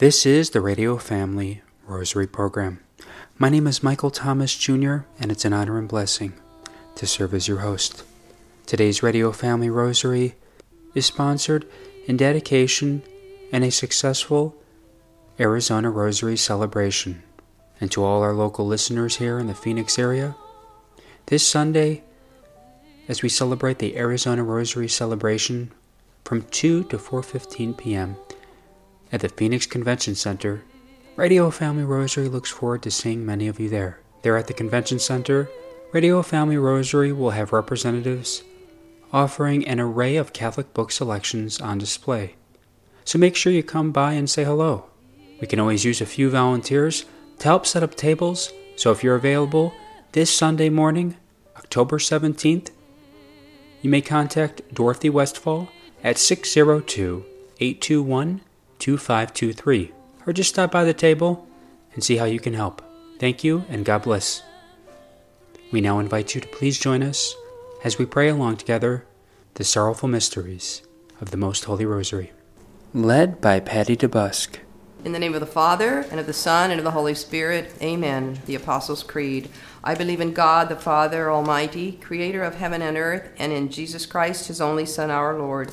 This is the Radio Family Rosary Program. My name is Michael Thomas Jr., and it's an honor and blessing to serve as your host. Today's Radio Family Rosary is sponsored in dedication and a successful Arizona Rosary celebration. And to all our local listeners here in the Phoenix area, this Sunday, as we celebrate the Arizona Rosary celebration from 2 to 4:15 p.m. at the Phoenix Convention Center, Radio Family Rosary looks forward to seeing many of you there. There at the Convention Center, Radio Family Rosary will have representatives offering an array of Catholic book selections on display. So make sure you come by and say hello. We can always use a few volunteers to help set up tables, so if you're available this Sunday morning, October 17th, you may contact Dorothy Westfall at 602 821 2523 or just stop by the table and see how you can help. Thank you and God bless. We now invite you to please join us as we pray along together the sorrowful mysteries of the Most Holy Rosary. Led by Patty DeBusk. In the name of the Father, and of the Son, and of the Holy Spirit, amen. The Apostles' Creed. I believe in God, the Father Almighty, creator of heaven and earth, and in Jesus Christ, his only Son, our Lord,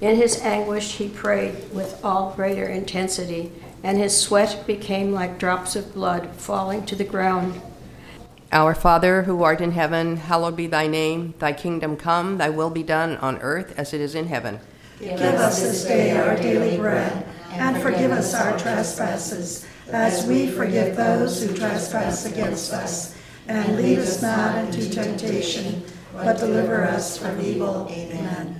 In his anguish, he prayed with all greater intensity, and his sweat became like drops of blood falling to the ground. Our Father, who art in heaven, hallowed be thy name. Thy kingdom come, thy will be done on earth as it is in heaven. Give us this day our daily bread, and forgive us our trespasses, as we forgive those who trespass against us. And lead us not into temptation, but deliver us from evil. Amen.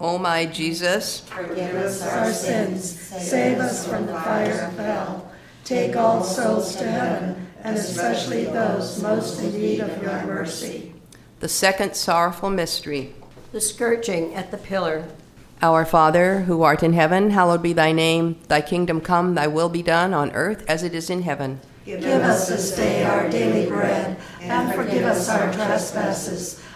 O my Jesus, Forgive us our sins, save us from the fire of hell. Take all souls to heaven, and especially those most in need of your mercy. the second sorrowful mystery. The scourging at the pillar. Our Father, who art in heaven, hallowed be thy name. Thy kingdom come, thy will be done on earth as it is in heaven. Give us this day our daily bread, and forgive us our trespasses,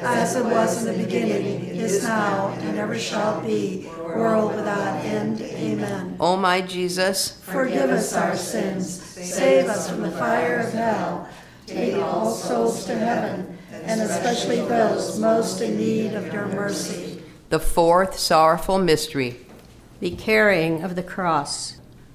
As it was in the beginning, is now, and ever shall be, world without end. Amen. O my Jesus, Forgive us our sins, save us from the fire of hell, take all souls to heaven, and especially those most in need of your mercy. the fourth sorrowful mystery. The carrying of the cross.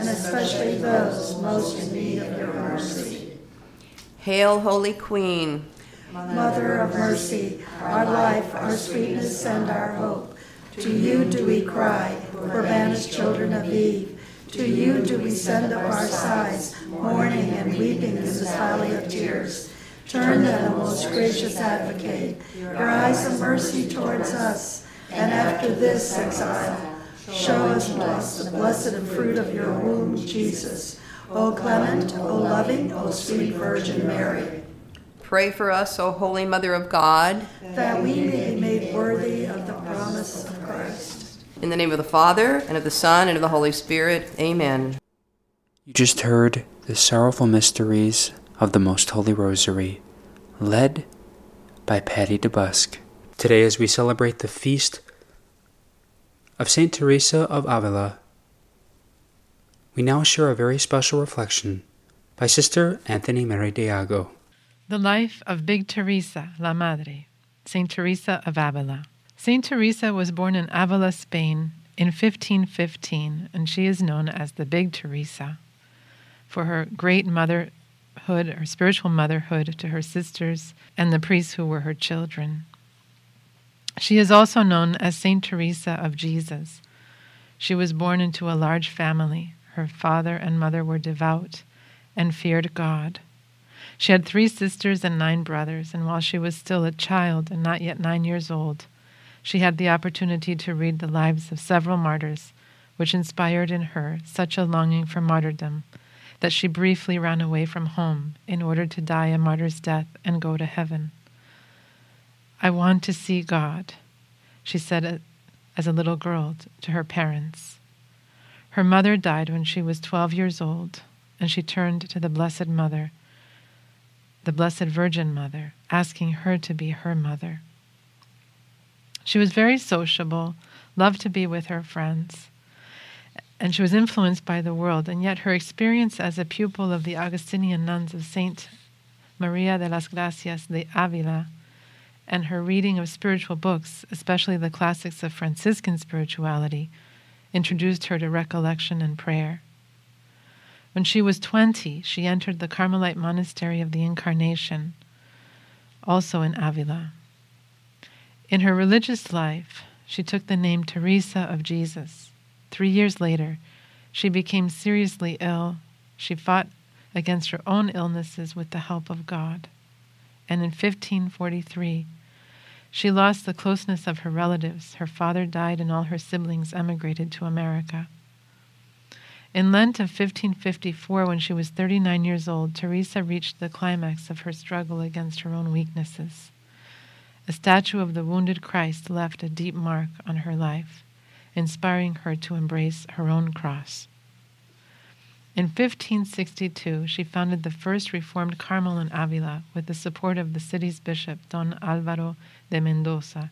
and especially those most in need of your mercy. Hail, Holy Queen. Mother of mercy, our life, our sweetness, and our hope. To you do we cry, poor banished children of Eve. To you do we send up our sighs, mourning and weeping in this valley of tears. Turn then, O most gracious advocate, your eyes of mercy towards us, and after this exile, show us to us the blessed fruit of your womb, Jesus. O clement, O loving, O sweet Virgin Mary. Pray for us, O Holy Mother of God. that we may be made worthy of the promise of Christ. In the name of the Father, and of the Son, and of the Holy Spirit. Amen. You just heard the sorrowful mysteries of the Most Holy Rosary, led by Patty DeBusk. Today, as we celebrate the feast of Saint Teresa of Avila, we now share a very special reflection by Sister Anthony Mary Diago. The Life of Big Teresa, La Madre, St. Teresa of Avila. St. Teresa was born in Avila, Spain in 1515, and she is known as the Big Teresa for her great motherhood, or spiritual motherhood to her sisters and the priests who were her children. She is also known as St. Teresa of Jesus. She was born into a large family. Her father and mother were devout and feared God. She had three sisters and nine brothers, and while she was still a child and not yet nine years old, she had the opportunity to read the lives of several martyrs, which inspired in her such a longing for martyrdom that she briefly ran away from home in order to die a martyr's death and go to heaven. I want to see God, she said uh, as a little girl to her parents. Her mother died when she was 12 years old, and she turned to the Blessed Mother, the Blessed Virgin Mother, asking her to be her mother. She was very sociable, loved to be with her friends, and she was influenced by the world, and yet her experience as a pupil of the Augustinian nuns of Saint Maria de las Gracias de Avila and her reading of spiritual books, especially the classics of Franciscan spirituality, introduced her to recollection and prayer. When she was 20, she entered the Carmelite monastery of the Incarnation, also in Avila. In her religious life, she took the name Teresa of Jesus. Three years later, she became seriously ill. She fought against her own illnesses with the help of God. And in 1543, she lost the closeness of her relatives. Her father died, and all her siblings emigrated to America. In Lent of 1554, when she was 39 years old, Teresa reached the climax of her struggle against her own weaknesses. A statue of the wounded Christ left a deep mark on her life, inspiring her to embrace her own cross. In 1562, she founded the first Reformed Carmel in Avila with the support of the city's bishop, Don Alvaro de Mendoza,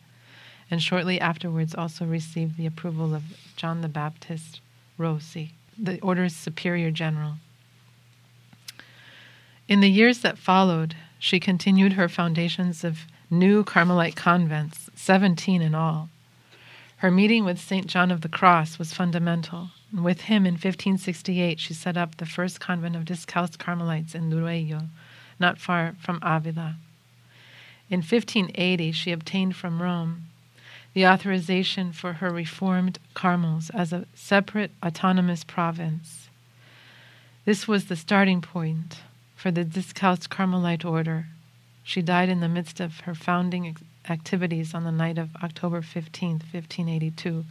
and shortly afterwards also received the approval of John the Baptist Rossi the order's superior general. In the years that followed, she continued her foundations of new Carmelite convents, 17 in all. Her meeting with St. John of the Cross was fundamental. With him in 1568, she set up the first convent of Discalced Carmelites in Duruelo, not far from Avila. In 1580, she obtained from Rome the authorization for her reformed Carmels as a separate autonomous province. This was the starting point for the Discalced Carmelite order. She died in the midst of her founding activities on the night of October 15, 1582,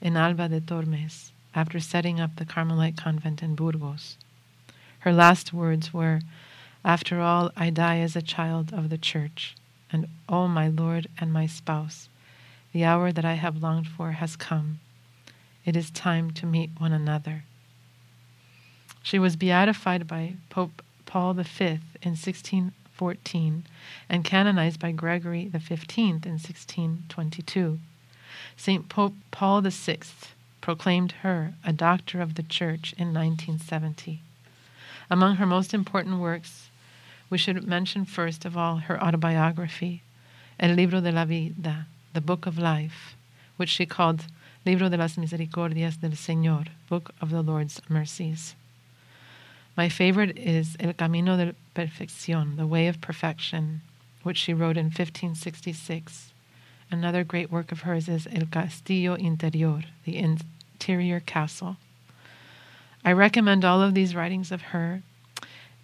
in Alba de Tormes, after setting up the Carmelite convent in Burgos. Her last words were, After all, I die as a child of the Church, and, O oh, my Lord and my spouse, the hour that I have longed for has come. It is time to meet one another. She was beatified by Pope Paul V in 1614 and canonized by Gregory XV in 1622. St. Pope Paul VI proclaimed her a doctor of the Church in 1970. Among her most important works, we should mention first of all her autobiography, El Libro de la Vida, the Book of Life, which she called Libro de las Misericordias del Señor, Book of the Lord's Mercies. My favorite is El Camino de Perfección, The Way of Perfection, which she wrote in 1566. Another great work of hers is El Castillo Interior, The Interior Castle. I recommend all of these writings of her,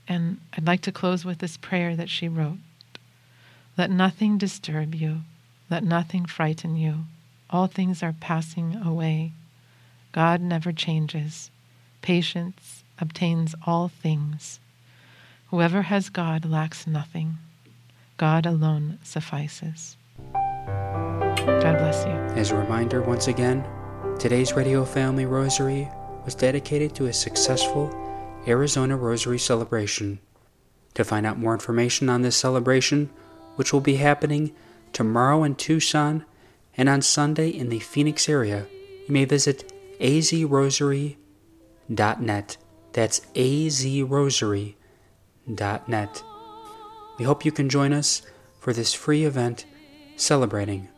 and I'd like to close with this prayer that she wrote Let nothing disturb you let nothing frighten you. All things are passing away. God never changes. Patience obtains all things. Whoever has God lacks nothing. God alone suffices. God bless you. As a reminder, once again, today's Radio Family Rosary was dedicated to a successful Arizona Rosary celebration. To find out more information on this celebration, which will be happening tomorrow in Tucson, and on Sunday in the Phoenix area, you may visit azrosary.net. That's azrosary.net. We hope you can join us for this free event celebrating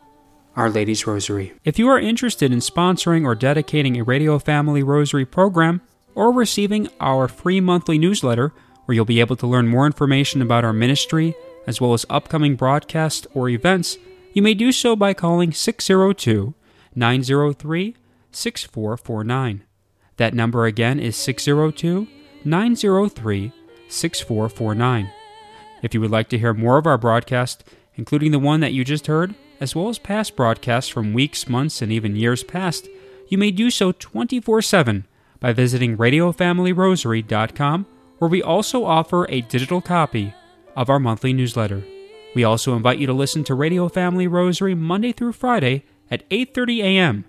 Our Lady's Rosary. If you are interested in sponsoring or dedicating a Radio Family Rosary program, or receiving our free monthly newsletter, where you'll be able to learn more information about our ministry, as well as upcoming broadcasts or events, you may do so by calling 602 903 6449. That number again is 602 903 6449. If you would like to hear more of our broadcast, including the one that you just heard, as well as past broadcasts from weeks, months, and even years past, you may do so 24 7 by visiting RadioFamilyRosary.com, where we also offer a digital copy of our monthly newsletter. We also invite you to listen to Radio Family Rosary Monday through Friday at 8:30 a.m.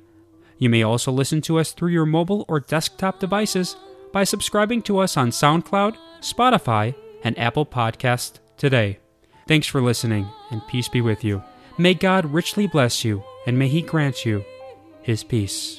You may also listen to us through your mobile or desktop devices by subscribing to us on SoundCloud, Spotify, and Apple Podcast today. Thanks for listening, and peace be with you. May God richly bless you, and may He grant you His peace.